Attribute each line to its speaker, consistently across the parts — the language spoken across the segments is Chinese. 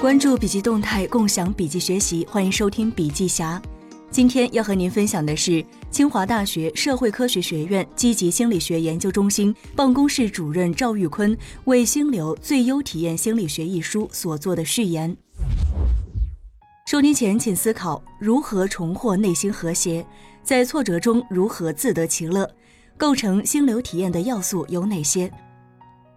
Speaker 1: 关注笔记动态，共享笔记学习，欢迎收听笔记侠。今天要和您分享的是清华大学社会科学学院积极心理学研究中心办公室主任赵玉坤为《心流最优体验心理学》一书所做的序言。收听前，请思考如何重获内心和谐，在挫折中如何自得其乐，构成心流体验的要素有哪些？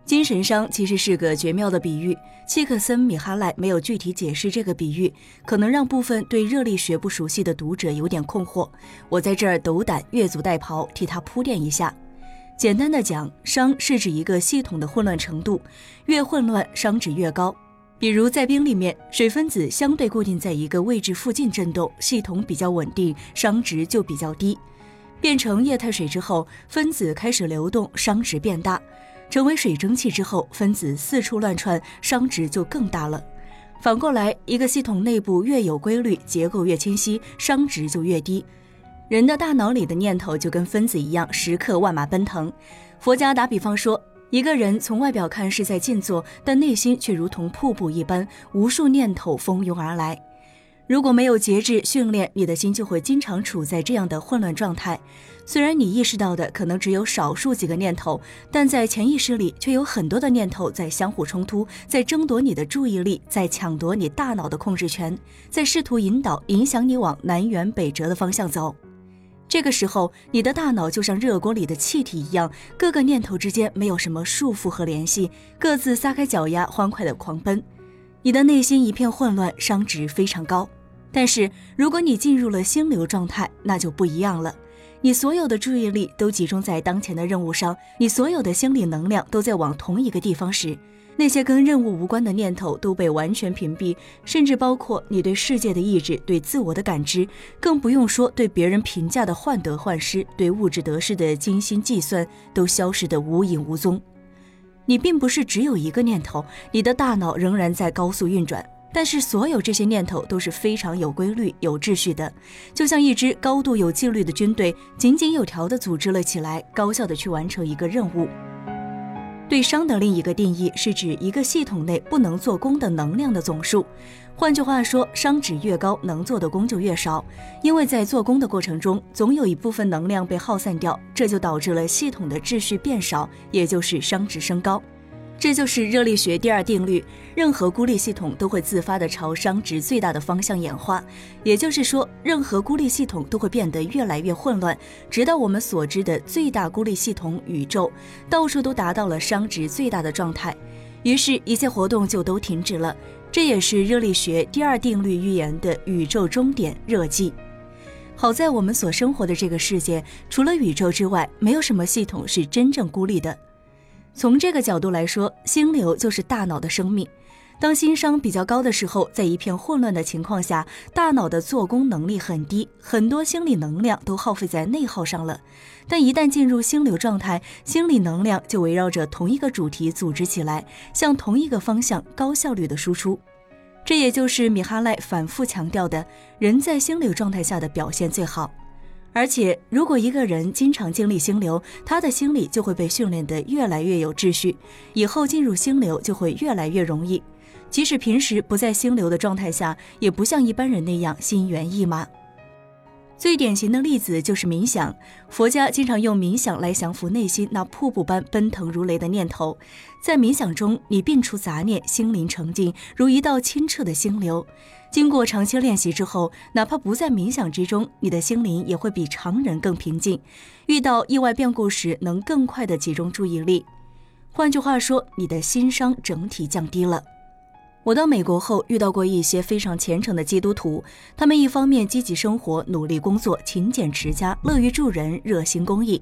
Speaker 1: 精神伤其实是个绝妙的比喻，契克森·米哈赖没有具体解释这个比喻，可能让部分对热力学不熟悉的读者有点困惑。我在这儿斗胆越俎代庖，替他铺垫一下。简单的讲，伤是指一个系统的混乱程度，越混乱伤值越高。比如在冰里面，水分子相对固定在一个位置附近振动，系统比较稳定，伤值就比较低。变成液态水之后，分子开始流动，伤值变大。成为水蒸气之后，分子四处乱窜，熵值就更大了。反过来，一个系统内部越有规律，结构越清晰，熵值就越低。人的大脑里的念头就跟分子一样，时刻万马奔腾。佛家打比方说，一个人从外表看是在静坐，但内心却如同瀑布一般，无数念头蜂拥而来。如果没有节制训练，你的心就会经常处在这样的混乱状态。虽然你意识到的可能只有少数几个念头，但在潜意识里却有很多的念头在相互冲突，在争夺你的注意力，在抢夺你大脑的控制权，在试图引导、影响你往南辕北辙的方向走。这个时候，你的大脑就像热锅里的气体一样，各个念头之间没有什么束缚和联系，各自撒开脚丫，欢快的狂奔。你的内心一片混乱，熵值非常高。但是，如果你进入了心流状态，那就不一样了。你所有的注意力都集中在当前的任务上，你所有的心理能量都在往同一个地方时，那些跟任务无关的念头都被完全屏蔽，甚至包括你对世界的意志、对自我的感知，更不用说对别人评价的患得患失，对物质得失的精心计算，都消失得无影无踪。你并不是只有一个念头，你的大脑仍然在高速运转。但是所有这些念头都是非常有规律、有秩序的，就像一支高度有纪律的军队，井井有条的组织了起来，高效的去完成一个任务。对熵的另一个定义是指一个系统内不能做功的能量的总数。换句话说，熵值越高，能做的功就越少，因为在做功的过程中，总有一部分能量被耗散掉，这就导致了系统的秩序变少，也就是熵值升高。这就是热力学第二定律，任何孤立系统都会自发地朝熵值最大的方向演化。也就是说，任何孤立系统都会变得越来越混乱，直到我们所知的最大孤立系统宇宙，到处都达到了熵值最大的状态，于是，一切活动就都停止了。这也是热力学第二定律预言的宇宙终点热寂。好在我们所生活的这个世界，除了宇宙之外，没有什么系统是真正孤立的。从这个角度来说，心流就是大脑的生命。当心伤比较高的时候，在一片混乱的情况下，大脑的做工能力很低，很多心理能量都耗费在内耗上了。但一旦进入心流状态，心理能量就围绕着同一个主题组织起来，向同一个方向高效率的输出。这也就是米哈赖反复强调的，人在心流状态下的表现最好。而且，如果一个人经常经历星流，他的心理就会被训练得越来越有秩序，以后进入星流就会越来越容易。即使平时不在星流的状态下，也不像一般人那样心猿意马。最典型的例子就是冥想，佛家经常用冥想来降服内心那瀑布般奔腾如雷的念头。在冥想中，你摒除杂念，心灵澄净，如一道清澈的心流。经过长期练习之后，哪怕不在冥想之中，你的心灵也会比常人更平静。遇到意外变故时，能更快地集中注意力。换句话说，你的心伤整体降低了。我到美国后遇到过一些非常虔诚的基督徒，他们一方面积极生活、努力工作、勤俭持家、乐于助人、热心公益；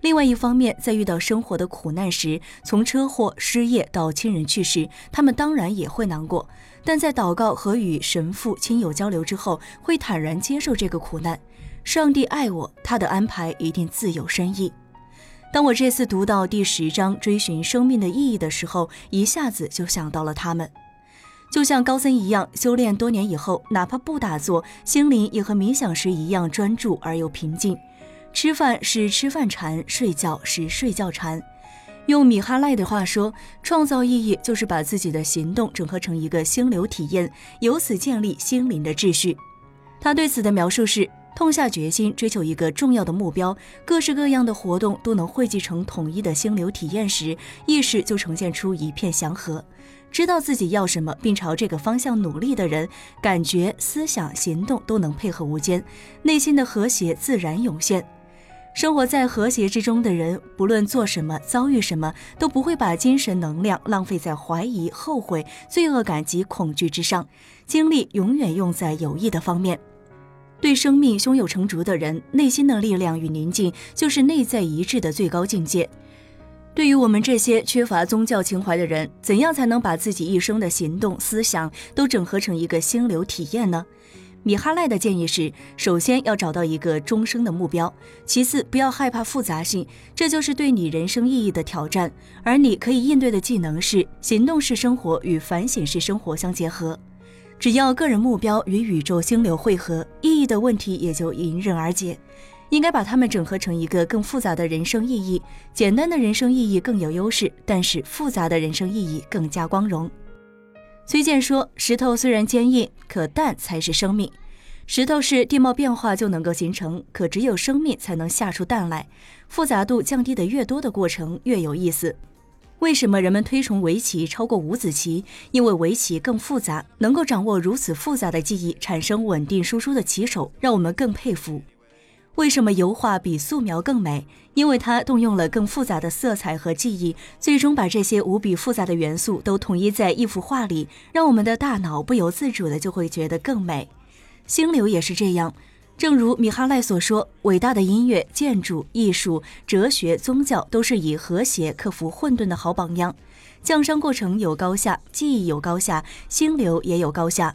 Speaker 1: 另外一方面，在遇到生活的苦难时，从车祸、失业到亲人去世，他们当然也会难过，但在祷告和与神父、亲友交流之后，会坦然接受这个苦难。上帝爱我，他的安排一定自有深意。当我这次读到第十章追寻生命的意义的时候，一下子就想到了他们。就像高僧一样，修炼多年以后，哪怕不打坐，心灵也和冥想时一样专注而又平静。吃饭是吃饭禅，睡觉是睡觉禅。用米哈赖的话说，创造意义就是把自己的行动整合成一个心流体验，由此建立心灵的秩序。他对此的描述是：痛下决心追求一个重要的目标，各式各样的活动都能汇集成统一的心流体验时，意识就呈现出一片祥和。知道自己要什么并朝这个方向努力的人，感觉、思想、行动都能配合无间，内心的和谐自然涌现。生活在和谐之中的人，不论做什么、遭遇什么，都不会把精神能量浪费在怀疑、后悔、罪恶感及恐惧之上，精力永远用在有益的方面。对生命胸有成竹的人，内心的力量与宁静就是内在一致的最高境界。对于我们这些缺乏宗教情怀的人，怎样才能把自己一生的行动、思想都整合成一个心流体验呢？米哈赖的建议是：首先要找到一个终生的目标，其次不要害怕复杂性，这就是对你人生意义的挑战。而你可以应对的技能是行动式生活与反省式生活相结合。只要个人目标与宇宙星流汇合，意义的问题也就迎刃而解。应该把它们整合成一个更复杂的人生意义。简单的人生意义更有优势，但是复杂的人生意义更加光荣。崔健说：“石头虽然坚硬，可蛋才是生命。石头是地貌变化就能够形成，可只有生命才能下出蛋来。复杂度降低的越多的过程越有意思。为什么人们推崇围棋超过五子棋？因为围棋更复杂，能够掌握如此复杂的技艺，产生稳定输出的棋手，让我们更佩服。为什么油画比素描更美？因为它动用了更复杂的色彩和技艺，最终把这些无比复杂的元素都统一在一幅画里，让我们的大脑不由自主的就会觉得更美。心流也是这样，正如米哈赖所说，伟大的音乐、建筑、艺术、哲学、宗教都是以和谐克服混沌的好榜样。降生过程有高下，记忆有高下，心流也有高下。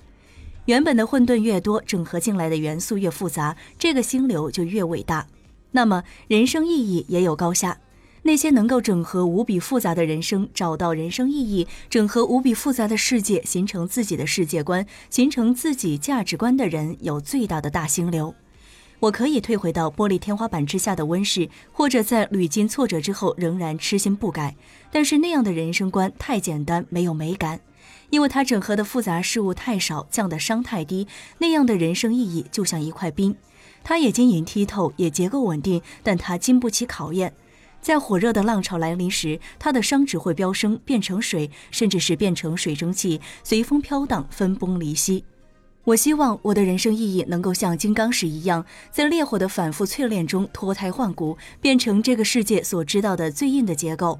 Speaker 1: 原本的混沌越多，整合进来的元素越复杂，这个心流就越伟大。那么，人生意义也有高下。那些能够整合无比复杂的人生，找到人生意义，整合无比复杂的世界，形成自己的世界观，形成自己价值观的人，有最大的大心流。我可以退回到玻璃天花板之下的温室，或者在屡经挫折之后仍然痴心不改。但是那样的人生观太简单，没有美感。因为它整合的复杂事物太少，降的伤太低，那样的人生意义就像一块冰，它也晶莹剔透，也结构稳定，但它经不起考验。在火热的浪潮来临时，它的伤只会飙升，变成水，甚至是变成水蒸气，随风飘荡，分崩离析。我希望我的人生意义能够像金刚石一样，在烈火的反复淬炼中脱胎换骨，变成这个世界所知道的最硬的结构。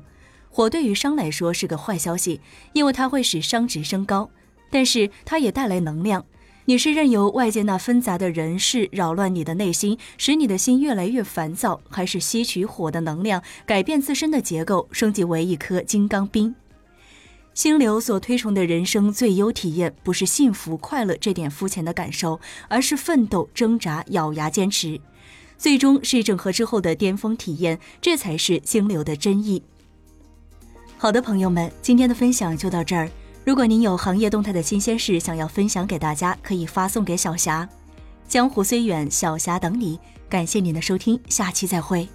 Speaker 1: 火对于熵来说是个坏消息，因为它会使熵值升高，但是它也带来能量。你是任由外界那纷杂的人事扰乱你的内心，使你的心越来越烦躁，还是吸取火的能量，改变自身的结构，升级为一颗金刚冰？星流所推崇的人生最优体验，不是幸福快乐这点肤浅的感受，而是奋斗、挣扎、咬牙坚持，最终是整合之后的巅峰体验，这才是星流的真意。好的，朋友们，今天的分享就到这儿。如果您有行业动态的新鲜事想要分享给大家，可以发送给小霞。江湖虽远，小霞等你。感谢您的收听，下期再会。